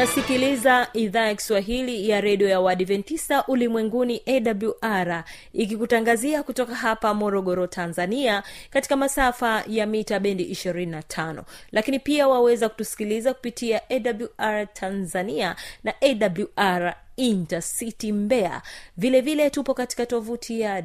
unasikiliza idhaa ya kiswahili ya redio ya uadventista ulimwenguni awr ikikutangazia kutoka hapa morogoro tanzania katika masafa ya mita bendi 25 lakini pia waweza kutusikiliza kupitia awr tanzania na awr intercity mbea vilevile vile tupo katika tovuti ya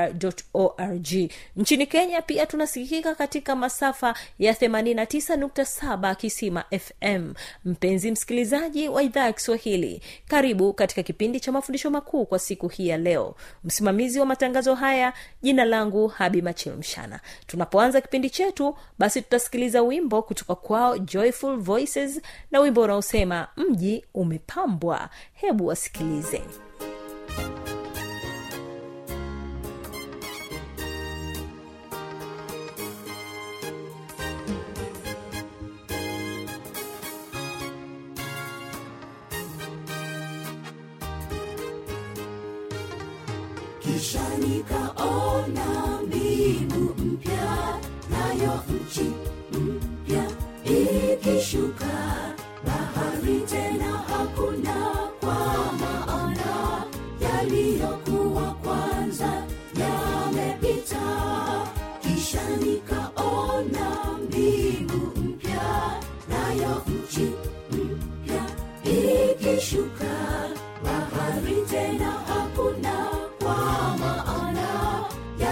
www.awr.org nchini kenya pia tunasikika katika masafa ya 89.7 kisima fm mpenzi msikilizaji wa idhaa ya kiswahili karibu katika kipindi cha mafundisho makuu kwa siku hii ya leo. Msimamizi wa matangazo haya jina langu habi machilmshana tunapoanza kipindi chetu basi tutasikiliza wimbo kutoka kwao joyful voices na wimbo unaosema mji umepambwa. Hebu wasikilize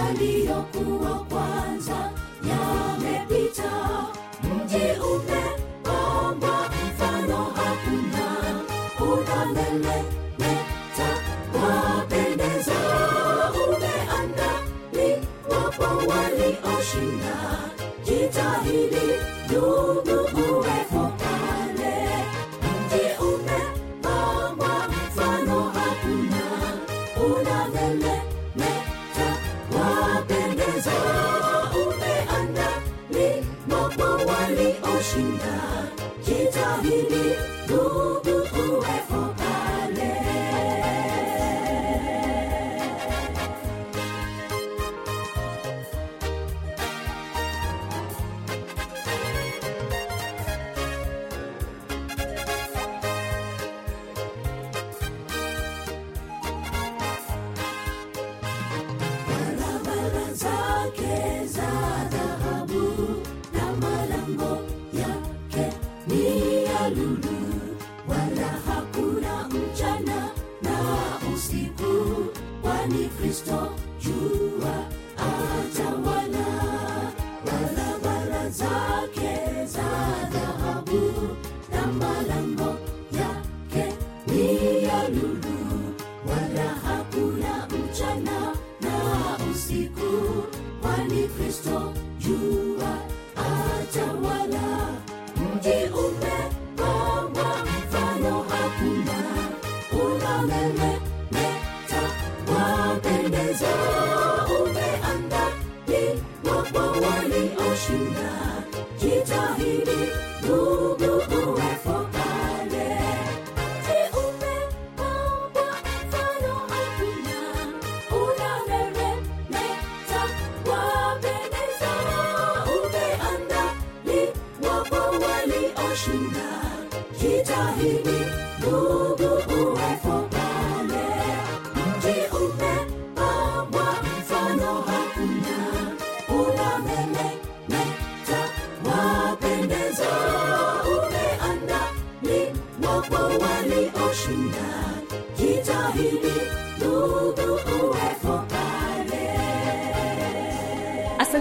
yaliyokuwa kwanza yamepita. Mji umepamba mfano hakuna? Unamelemeta wapendeza. Umeandaliwa kwa walioshinda. Jitahidi ndugu zake walioshinda jitahidi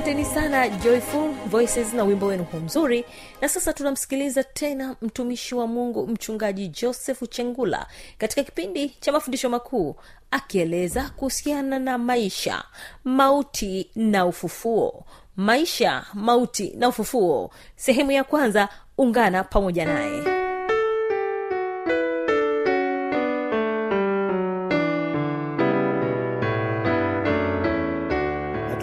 asanteni sana joyful voices na wimbo wenu huu mzuri. Na sasa tunamsikiliza tena mtumishi wa mungu mchungaji josefu chengula katika kipindi cha mafundisho makuu akieleza kuhusiana na maisha mauti na ufufuo. Maisha mauti na ufufuo. Sehemu ya kwanza ungana pamoja naye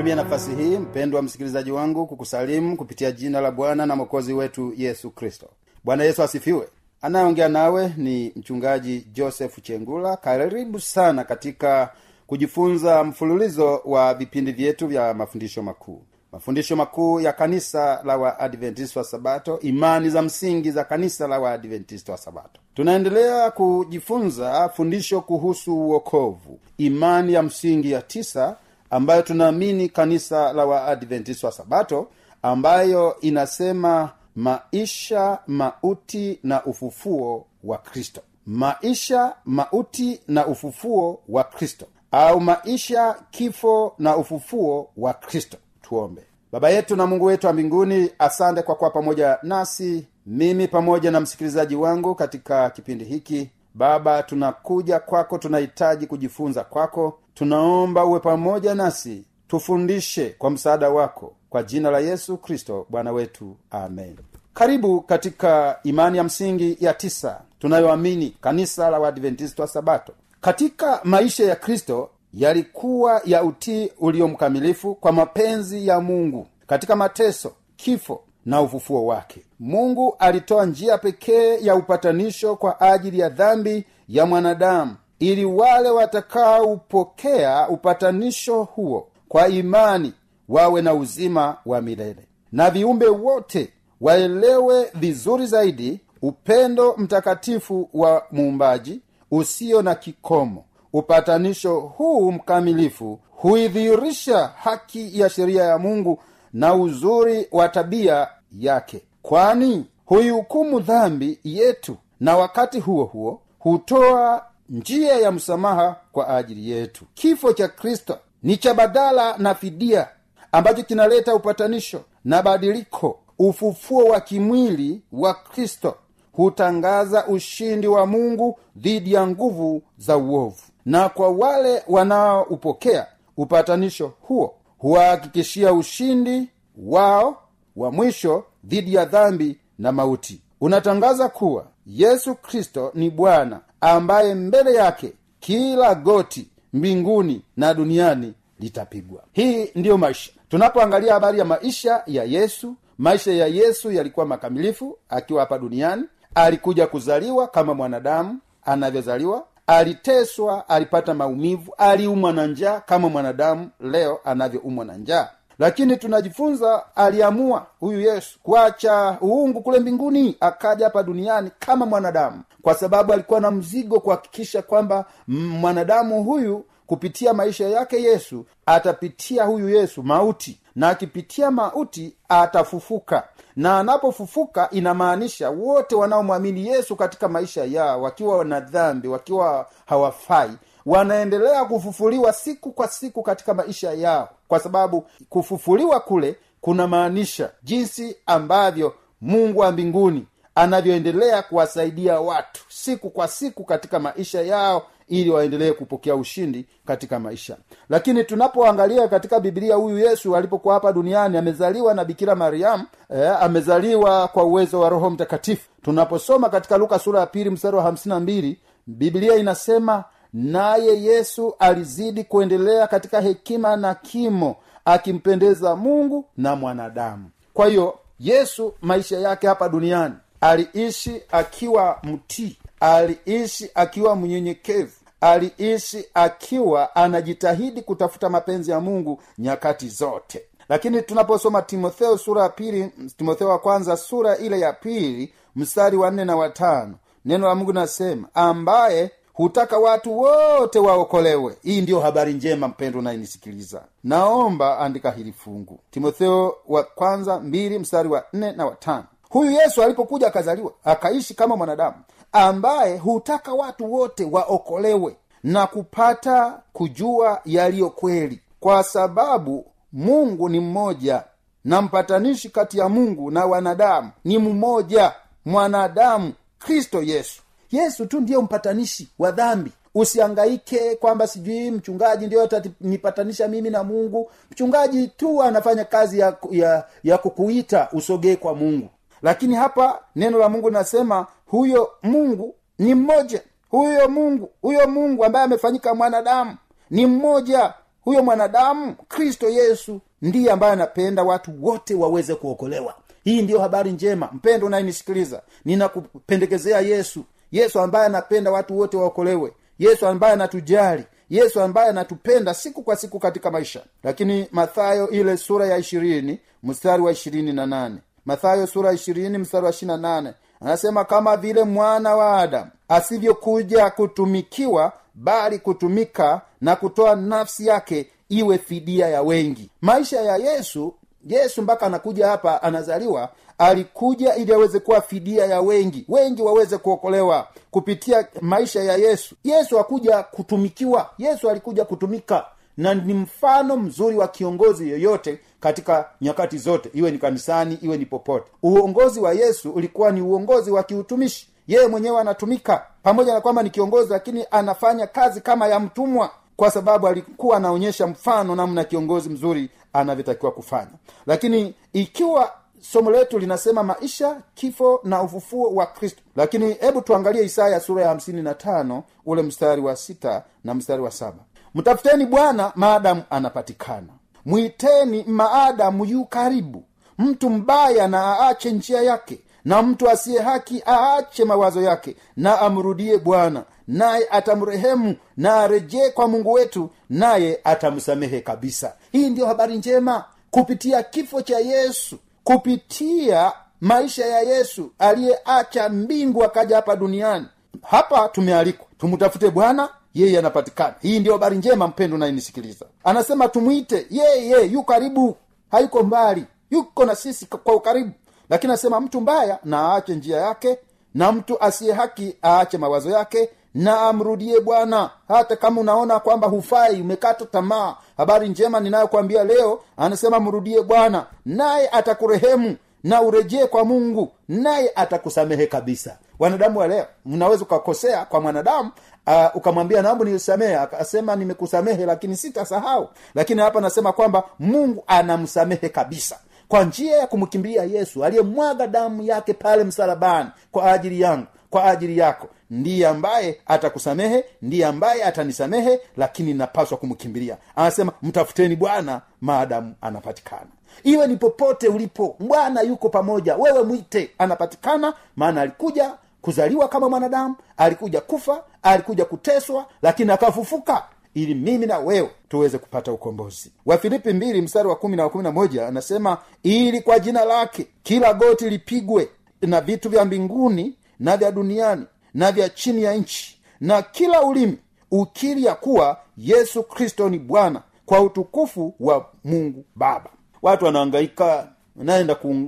natumia nafasi hii mpendwa msikilizaji wangu kukusalimu kupitia jina la bwana na mwokozi wetu yesu kristo. Bwana yesu asifiwe. Anayeongea nawe ni mchungaji joseph chengula. Karibu sana katika kujifunza mfululizo wa vipindi vyetu vya mafundisho makuu. Mafundisho makuu ya kanisa la Waadventista wa sabato imani za msingi za kanisa la Waadventista wa sabato. Tunaendelea kujifunza fundisho kuhusu uokovu. Imani ya msingi ya tisa ambayo tunaamini kanisa la waadventist wa sabato ambayo inasema maisha mauti na ufufuo wa kristo. Maisha mauti na ufufuo wa kristo. Au maisha kifo na ufufuo wa kristo. Tuombe. Baba yetu na mungu wetu wa mbinguni asante kwa kuwa pamoja nasi mimi pamoja na msikilizaji wangu katika kipindi hiki. Baba tunakuja kwako tunahitaji kujifunza kwako tunaomba uwe pamoja nasi tufundishe kwa msaada wako. Kwa jina la yesu kristo bwana wetu. Amen. Karibu katika imani ya msingi ya tisa tunayoamini kanisa la waadventist wa sabato. Katika maisha ya kristo yalikuwa ya utii uliomkamilifu kwa mapenzi ya mungu. Katika mateso kifo na ufufuo wake mungu alitoa njia pekee ya upatanisho kwa ajili ya dhambi ya mwanadamu ili wale watakaupokea upatanisho huo kwa imani wawe na uzima wa milele. Na viumbe wote waelewe vizuri zaidi upendo mtakatifu wa muumbaji usio na kikomo. Upatanisho huu mkamilifu huidhihirisha haki ya sheria ya mungu na uzuri wa tabia yake. Kwani huihukumu dhambi yetu na wakati huo huo hutoa njia ya msamaha kwa ajili yetu. Kifo cha kristo ni cha badala na fidia ambacho kinaleta upatanisho na badiliko. Ufufuo wa kimwili wa kristo hutangaza ushindi wa mungu dhidi ya nguvu za uovu. Na kwa wale wanaoupokea upatanisho huo huwahakikishia ushindi wao wa mwisho dhidi ya dhambi na mauti. Unatangaza kuwa yesu kristo ni bwana ambaye mbele yake kila goti mbinguni na duniani litapigwa. Hii ndiyo maisha. Tunapoangalia habari ya maisha ya yesu maisha ya yesu yalikuwa makamilifu akiwa hapa duniani. Alikuja kuzaliwa kama mwanadamu anavyozaliwa. Aliteswa alipata maumivu aliumwa na njaa kama mwanadamu leo anavyoumwa na njaa lakini tunajifunza aliamua huyu yesu kuacha uungu kule mbinguni akaja hapa duniani kama mwanadamu. Kwa sababu alikuwa na mzigo kuhakikisha kwamba mwanadamu huyu kupitia maisha yake yesu atapitia huyu yesu mauti. Na akipitia mauti atafufuka. Na anapofufuka inamaanisha wote wanaomwamini yesu katika maisha yao wakiwa na dhambi wakiwa hawafai wanaendelea kufufuliwa siku kwa siku katika maisha yao. Kwa sababu kufufuliwa kule kunamaanisha jinsi ambavyo mungu wa mbinguni anavyoendelea kuwasaidia watu siku kwa siku katika maisha yao ili waendelee kupokea ushindi katika maisha. Lakini tunapoangalia katika bibilia huyu yesu alipokuwa hapa duniani amezaliwa na bikira mariamu eh, amezaliwa kwa uwezo wa roho mtakatifu. Tunaposoma katika luka sura ya pili mstari wa hamsini na mbili biblia inasema naye yesu alizidi kuendelea katika hekima na kimo akimpendeza mungu na mwanadamu. Kwa hiyo yesu maisha yake hapa duniani aliishi akiwa mtii aliishi akiwa mnyenyekevu aliishi akiwa anajitahidi kutafuta mapenzi ya mungu nyakati zote. Lakini tunaposoma timotheo sura ya pili timotheo wa kwanza sura ile ya pili mstari wa nne na watano neno la mungu nasema ambaye hutaka watu wote waokolewe. Hii ndiyo habari njema mpendo unayenisikiliza naomba andika hili fungu. Timotheo wa kwanza mbili mstari wa nne na watano huyu yesu alipokuja akazaliwa akaishi kama mwanadamu ambaye hutaka watu wote waokolewe na kupata kujua yaliyo kweli. Kwa sababu mungu ni mmoja na mpatanishi kati ya mungu na wanadamu. Ni mmoja mwanadamu kristo yesu yesu tu ndiyo mpatanishi wa dhambi. Usiangaike kwamba sijui mchungaji ndio atanipatanisha mimi na mungu. Mchungaji tu anafanya kazi ya, ya, ya kukuita usogee kwa mungu. Lakini hapa neno la mungu linasema huyo mungu ni mmoja. Huyo mungu huyo mungu ambaye amefanyika mwanadamu ni mmoja. Huyo mwanadamu kristo yesu ndiye ambaye anapenda watu wote waweze kuokolewa. Hii ndiyo habari njema. Mpendo unayenisikiliza ninakupendekezea yesu yesu ambaye anapenda watu wote waokolewe. Yesu ambaye anatujali. Yesu ambaye anatupenda siku kwa siku katika maisha. Lakini mathayo ile sura ya ishirini mstari wa ishirini na nane. Mathayo sura ishirini mstari wa ishirina nane. Anasema kama vile mwana wa adamu asivyokuja kutumikiwa bali kutumika na kutoa nafsi yake iwe fidia ya wengi. Maisha ya yesu yesu mpaka anakuja hapa anazaliwa alikuja ili aweze kuwa fidia ya wengi. Wengi waweze kuokolewa kupitia maisha ya yesu. Yesu hakuja kutumikiwa. Yesu alikuja kutumika na ni mfano mzuri wa kiongozi yoyote katika nyakati zote iwe ni kanisani iwe ni popote. Uongozi wa yesu ulikuwa ni uongozi wa kiutumishi. Yeye mwenyewe anatumika pamoja na kwamba ni kiongozi lakini anafanya kazi kama ya mtumwa kwa sababu alikuwa anaonyesha mfano namna kiongozi mzuri anavyotakiwa kufanya. Lakini ikiwa somo letu linasema maisha kifo na ufufuo wa kristo. Lakini hebu tuangalie isaya sura ya hamsini na tano ule mstari wa sita na mstari wa saba. Mtafuteni bwana maadamu anapatikana. Mwiteni maadamu yu karibu. Mtu mbaya na aache njia yake. Na mtu asiye haki aache mawazo yake. Na amrudie bwana. Naye atamrehemu. Na arejee kwa mungu wetu. Naye atamsamehe kabisa. Hii ndiyo habari njema. Kupitia kifo cha yesu kupitia maisha ya yesu aliyeacha mbingu akaja hapa duniani. Hapa tumealikwa tumtafute bwana yeye anapatikana. Hii ndiyo habari njema mpendo nayenisikiliza anasema tumwite yeye yu karibu. Hayuko mbali yuko na sisi kwa ukaribu. Lakini anasema mtu mbaya na aache njia yake na mtu asiye haki aache mawazo yake na amrudie bwana hata kama unaona kwamba hufai umekata tamaa. Habari njema ninayokwambia leo anasema mrudie bwana naye atakurehemu na urejee kwa mungu naye atakusamehe kabisa. Wanadamu wa leo mnaweza ukakosea kwa mwanadamu uh, ukamwambia naomba nisamehe akasema nimekusamehe lakini sitasahau. Lakini hapa nasema kwamba mungu anamsamehe kabisa. Kwa njia ya kumkimbilia yesu aliyemwaga damu yake pale msalabani kwa ajili yangu kwa ajili yako. Ndiye ambaye atakusamehe ndiye ambaye atanisamehe lakini napaswa kumkimbilia. Anasema mtafuteni bwana maadamu anapatikana. Iwe ni popote ulipo bwana yuko pamoja. Wewe mwite anapatikana. Maana alikuja kuzaliwa kama mwanadamu alikuja kufa alikuja kuteswa lakini akafufuka. Ili mimi na wewe tuweze kupata ukombozi. Wafilipi mbili mstari wa kumi na wa kumi na moja anasema ili kwa jina lake kila goti lipigwe na vitu vya mbinguni na vya duniani na vya chini ya nchi na kila ulimi ukiri ya kuwa yesu kristo ni bwana kwa utukufu wa mungu baba. Watu wanaangaika unaenda kum,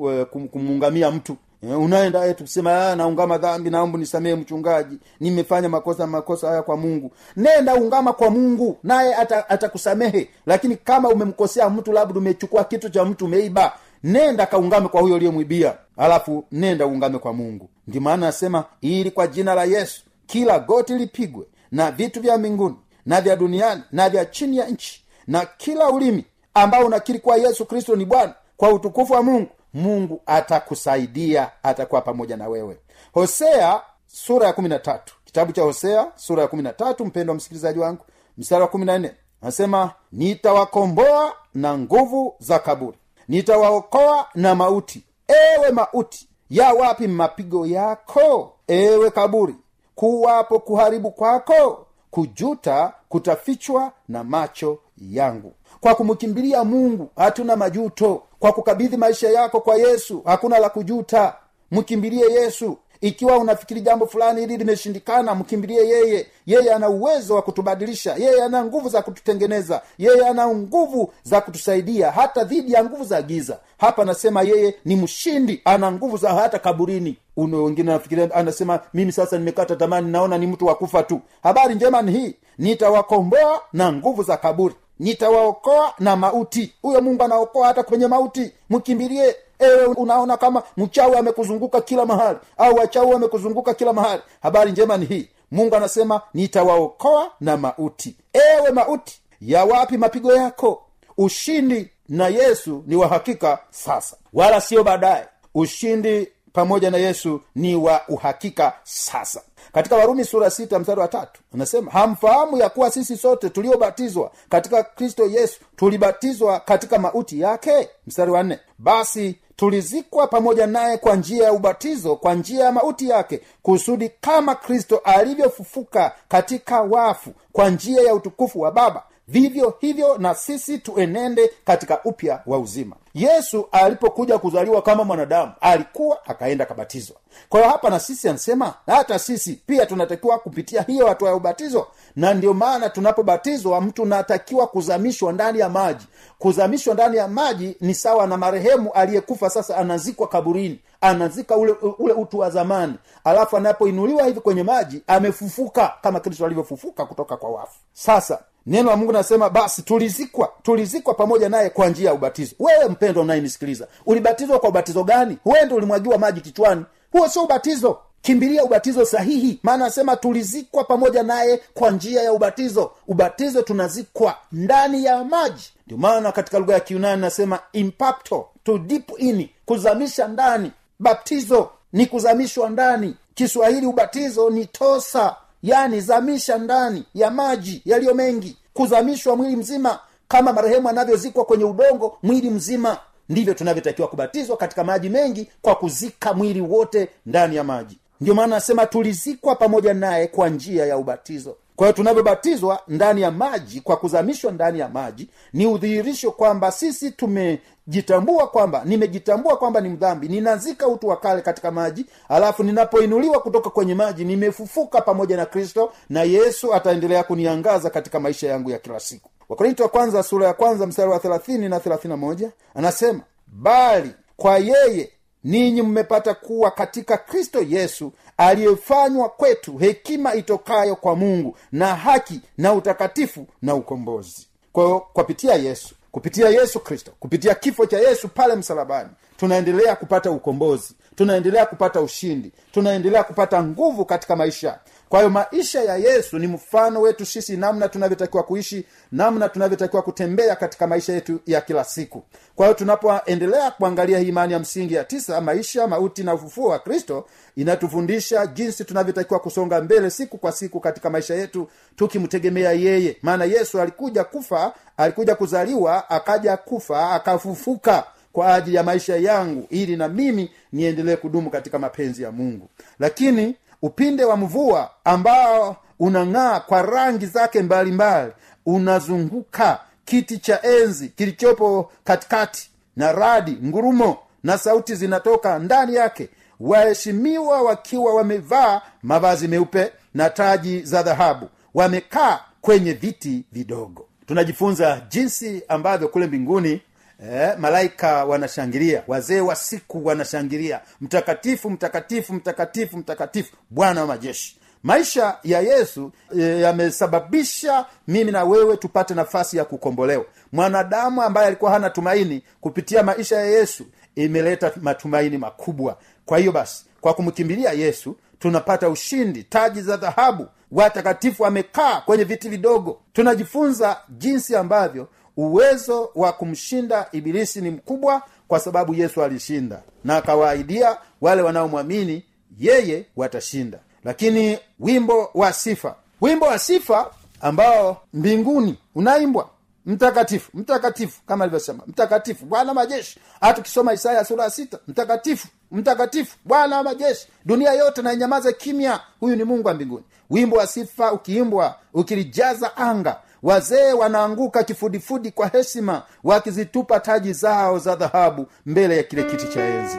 kumuungamia mtu. Unaenda tusema naungama dhambi naombu nisamehe mchungaji nimefanya makosa makosa haya kwa mungu. Nenda ungama kwa mungu naye atakusamehe. Ata lakini kama umemkosea mtu labda umechukua kitu cha mtu umeiba nenda kaungame kwa huyo uliyemwibia alafu nenda uungame kwa mungu. Ndi maana nasema ili kwa jina la yesu kila goti lipigwe na vitu vya mbinguni na vya duniani na vya chini ya nchi na kila ulimi ambao unakiri kuwa yesu kristo ni bwana kwa utukufu wa mungu mungu atakusaidia atakuwa pamoja na wewe. Hosea sura ya kumi na tatu kitabu cha hosea sura ya kumi na tatu mpendo wa msikilizaji wangu mstari wa kumi na nne. Anasema nitawakomboa na nguvu za kaburi nitawaokoa na mauti. Ewe mauti ya wapi mapigo yako? Ewe kaburi kuwapo kuharibu kwako kujuta kutafichwa na macho yangu. Kwa kumkimbilia mungu hatuna majuto. Kwa kukabidhi maisha yako kwa yesu hakuna la kujuta. Mkimbilie yesu ikiwa unafikiri jambo fulani hili limeshindikana mkimbilie yeye. Yeye ana uwezo wa kutubadilisha. Yeye ana nguvu za kututengeneza. Yeye ana nguvu za kutusaidia hata dhidi ya nguvu za giza. Hapa anasema yeye ni mshindi ana nguvu za hata kaburini. Wengine nafikiria anasema mimi sasa nimekata tamani naona ni mtu wa kufa tu. Habari njema ni hii nitawakomboa na nguvu za kaburi. Nitawaokoa na mauti. Huyo mungu anaokoa hata kwenye mauti. Mkimbilie ewe unaona kama mchawi amekuzunguka kila mahali au wachawi wamekuzunguka kila mahali. Habari njema ni hii. Mungu anasema nitawaokoa na mauti. Ewe mauti ya wapi mapigo yako? Ushindi na yesu ni wa hakika sasa wala sio baadaye. Ushindi pamoja na yesu ni wa uhakika sasa. Katika warumi sura sita mstari wa tatu anasema hamfahamu ya kuwa sisi sote tuliobatizwa katika kristo yesu tulibatizwa katika mauti yake? Mstari wa nne basi tulizikwa pamoja naye kwa njia ya ubatizo kwa njia ya mauti yake kusudi kama kristo alivyofufuka katika wafu kwa njia ya utukufu wa baba. Vivyo hivyo na sisi tuenende katika upya wa uzima yesu alipokuja kuzaliwa kama mwanadamu alikuwa akaenda akabatizwa. Kwa hiyo hapa na sisi anasema hata sisi pia tunatakiwa kupitia hiyo hatua ya ubatizo. Na ndio maana tunapobatizwa mtu natakiwa kuzamishwa ndani ya maji. Kuzamishwa ndani ya maji ni sawa na marehemu aliyekufa sasa anazikwa kaburini. Anazika ule ule utu wa zamani. Alafu anapoinuliwa hivi kwenye maji amefufuka kama kristo alivyofufuka kutoka kwa wafu. Sasa neno la mungu nasema basi tulizikwa tulizikwa pamoja naye kwa njia ya ubatizo. Wewe mpendwa unayenisikiliza ulibatizwa kwa ubatizo gani? Huende ulimwagiwa maji kichwani. Huo sio ubatizo. Kimbilia ubatizo sahihi. Maana anasema tulizikwa pamoja naye kwa njia ya ubatizo. Ubatizo tunazikwa ndani ya maji. Ndio maana katika lugha ya kiunani nasema impapto to deep in kuzamisha ndani. Baptizo ni kuzamishwa ndani. Kiswahili ubatizo ni tosa yani zamisha ndani ya maji yaliyo mengi kuzamishwa mwili mzima kama marehemu anavyozikwa kwenye udongo mwili mzima. Ndivyo tunavyotakiwa kubatizwa katika maji mengi kwa kuzika mwili wote ndani ya maji. Ndio maana nasema tulizikwa pamoja naye kwa njia ya ubatizo kwa tunavyobatizwa ndani ya maji kwa kuzamishwa ndani ya maji ni udhihirisho kwamba sisi tumejitambua kwamba nimejitambua kwamba ni mdhambi ninazika utu wa kale katika maji alafu ninapoinuliwa kutoka kwenye maji nimefufuka pamoja na kristo na yesu ataendelea kuniangaza katika maisha yangu ya kila siku. Wakorinto wa kwanza sura ya kwanza mstari wa thelathini na thelathini na moja anasema bali kwa yeye ninyi mmepata kuwa katika kristo yesu aliyefanywa kwetu hekima itokayo kwa mungu na haki na utakatifu na ukombozi. Kwa kwapitia yesu kupitia yesu kristo kupitia kifo cha yesu pale msalabani tunaendelea kupata ukombozi tunaendelea kupata ushindi tunaendelea kupata nguvu katika maisha kwa hiyo maisha ya yesu ni mfano wetu sisi namna tunavyotakiwa kuishi namna tunavyotakiwa kutembea katika maisha yetu ya kila siku. Kwa hiyo tunapoendelea kuangalia imani ya msingi ya tisa maisha mauti na ufufuo wa kristo inatufundisha jinsi tunavyotakiwa kusonga mbele siku kwa siku katika maisha yetu tukimtegemea yeye. Maana yesu alikuja kufa alikuja kuzaliwa akaja kufa akafufuka kwa ajili ya maisha yangu ili na mimi niendelee kudumu katika mapenzi ya mungu. Lakini upinde wa mvua ambao unang'aa kwa rangi zake mbalimbali unazunguka kiti cha enzi kilichopo katikati na radi ngurumo na sauti zinatoka ndani yake waheshimiwa wakiwa wamevaa mavazi meupe na taji za dhahabu wamekaa kwenye viti vidogo. Tunajifunza jinsi ambavyo kule mbinguni eh, malaika wanashangilia wazee wa siku wanashangilia. Mtakatifu mtakatifu mtakatifu mtakatifu bwana wa majeshi. Maisha ya yesu e, yamesababisha mimi na wewe tupate nafasi ya kukombolewa. Mwanadamu ambaye alikuwa hana tumaini kupitia maisha ya yesu imeleta matumaini makubwa. Kwa hiyo basi kwa kumkimbilia yesu tunapata ushindi taji za dhahabu. Watakatifu wamekaa kwenye viti vidogo. Tunajifunza jinsi ambavyo uwezo wa kumshinda ibilisi ni mkubwa kwa sababu yesu alishinda. Na akawaahidia wale wanaomwamini yeye watashinda. Lakini wimbo wa sifa. Wimbo wa sifa ambao mbinguni unaimbwa. Mtakatifu mtakatifu kama alivyosema. Mtakatifu bwana majeshi. Hata ukisoma isaya sura ya sita. Mtakatifu mtakatifu bwana wa majeshi. Dunia yote nainyamaze kimya. Huyu ni mungu wa mbinguni. Wimbo wa sifa ukiimbwa ukilijaza anga wazee wanaanguka kifudifudi kwa heshima wakizitupa taji zao za dhahabu mbele ya kile kiti cha enzi.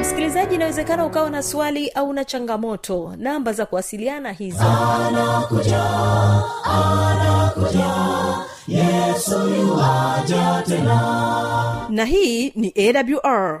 Msikilizaji inawezekana ukawa na swali au na changamoto. Namba za kuwasiliana hizo anakuja, tena. Na hii ni awr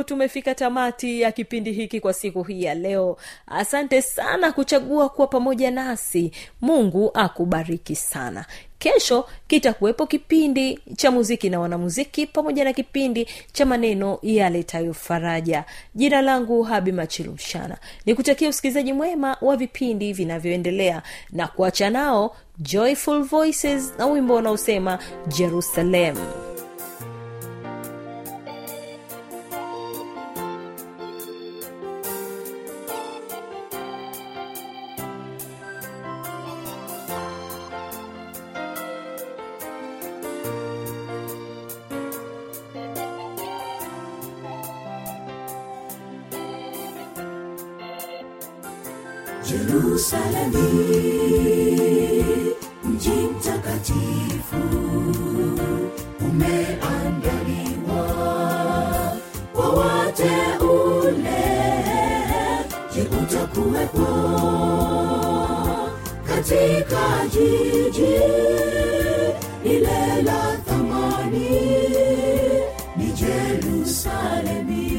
wangu tumefika tamati ya kipindi hiki kwa siku hii ya leo. Asante sana kuchagua kuwa pamoja nasi. Mungu akubariki sana. Kesho kitakuwepo kipindi cha muziki na wanamuziki pamoja na kipindi cha maneno yaletayo faraja. Jina langu habi machilumshana nikutakia usikilizaji mwema wa vipindi vinavyoendelea na kuacha nao joyful voices na wimbo unaosema jerusalem Yerusalemu, mji mtakatifu, umeandaliwa kwa wateule. Je, utakuwepo katika jiji lile la thamani? Ni Jerusalemi,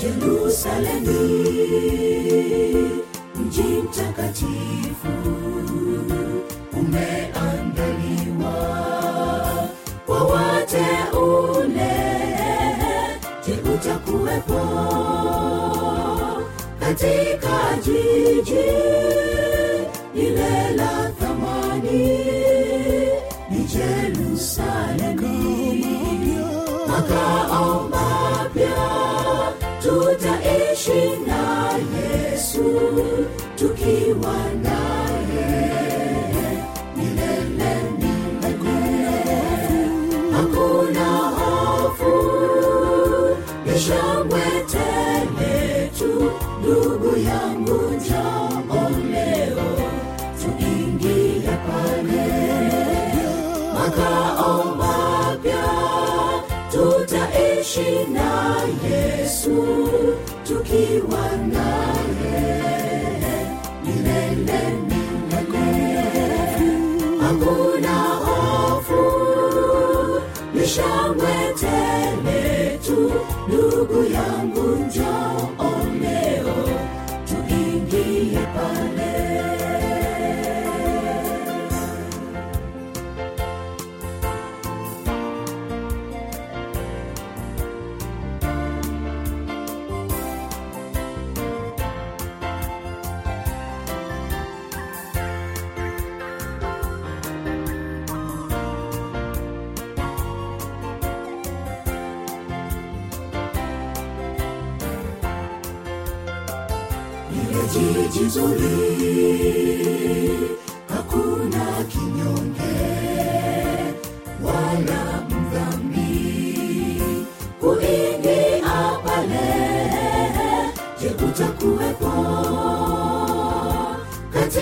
Jerusalemi utakuwepo katika jiji lile la thamani? Ni Jerusalemi, makao mapya tutaishi na Yesu tukiwa naye shangwe tele tu. Ndugu yangu, njoo leo tuingie pale makao mapya tutaishi na Yesu tukiwa naye milele milele. Hakuna hofu, ni shangwe tu. Ndugu yangu, njoo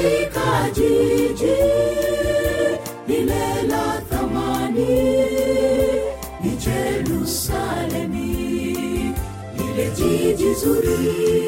katika jiji lile la thamani? Ni Jerusalemi, lile jiji zuri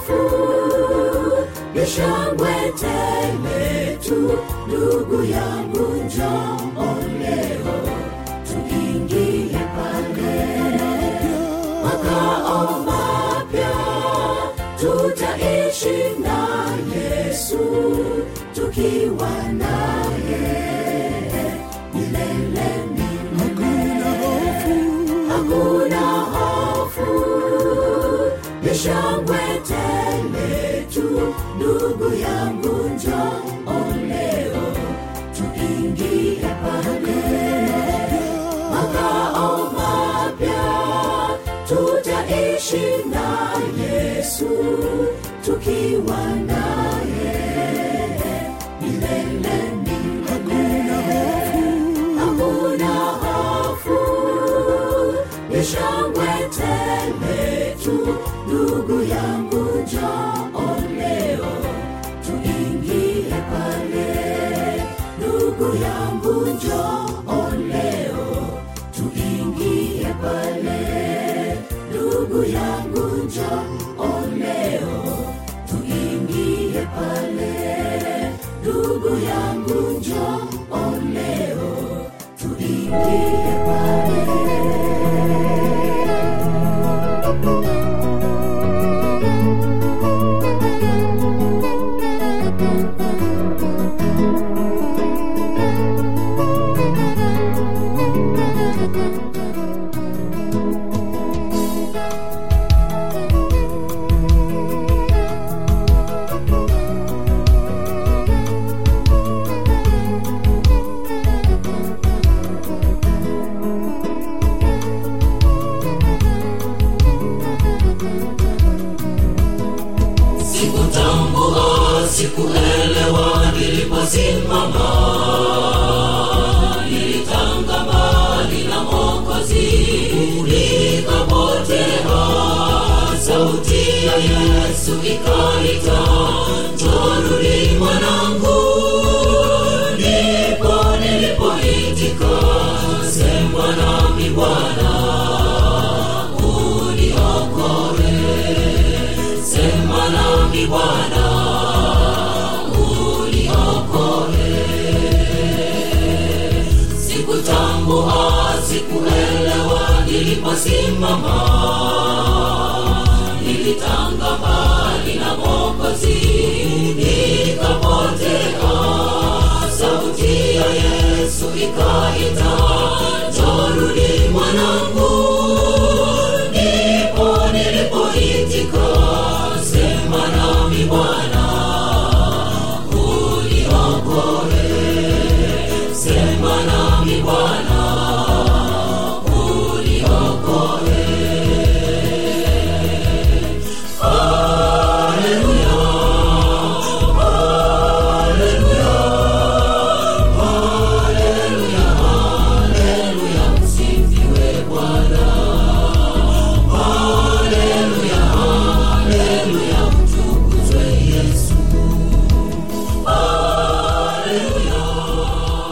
nafuu, ni shangwe tele. Ndugu yangu, njoo leo tuingie pale makao mapya, tutaishi na Yesu tukiwa naye milele milele, hakuna hofu, ni shangwe tukiwa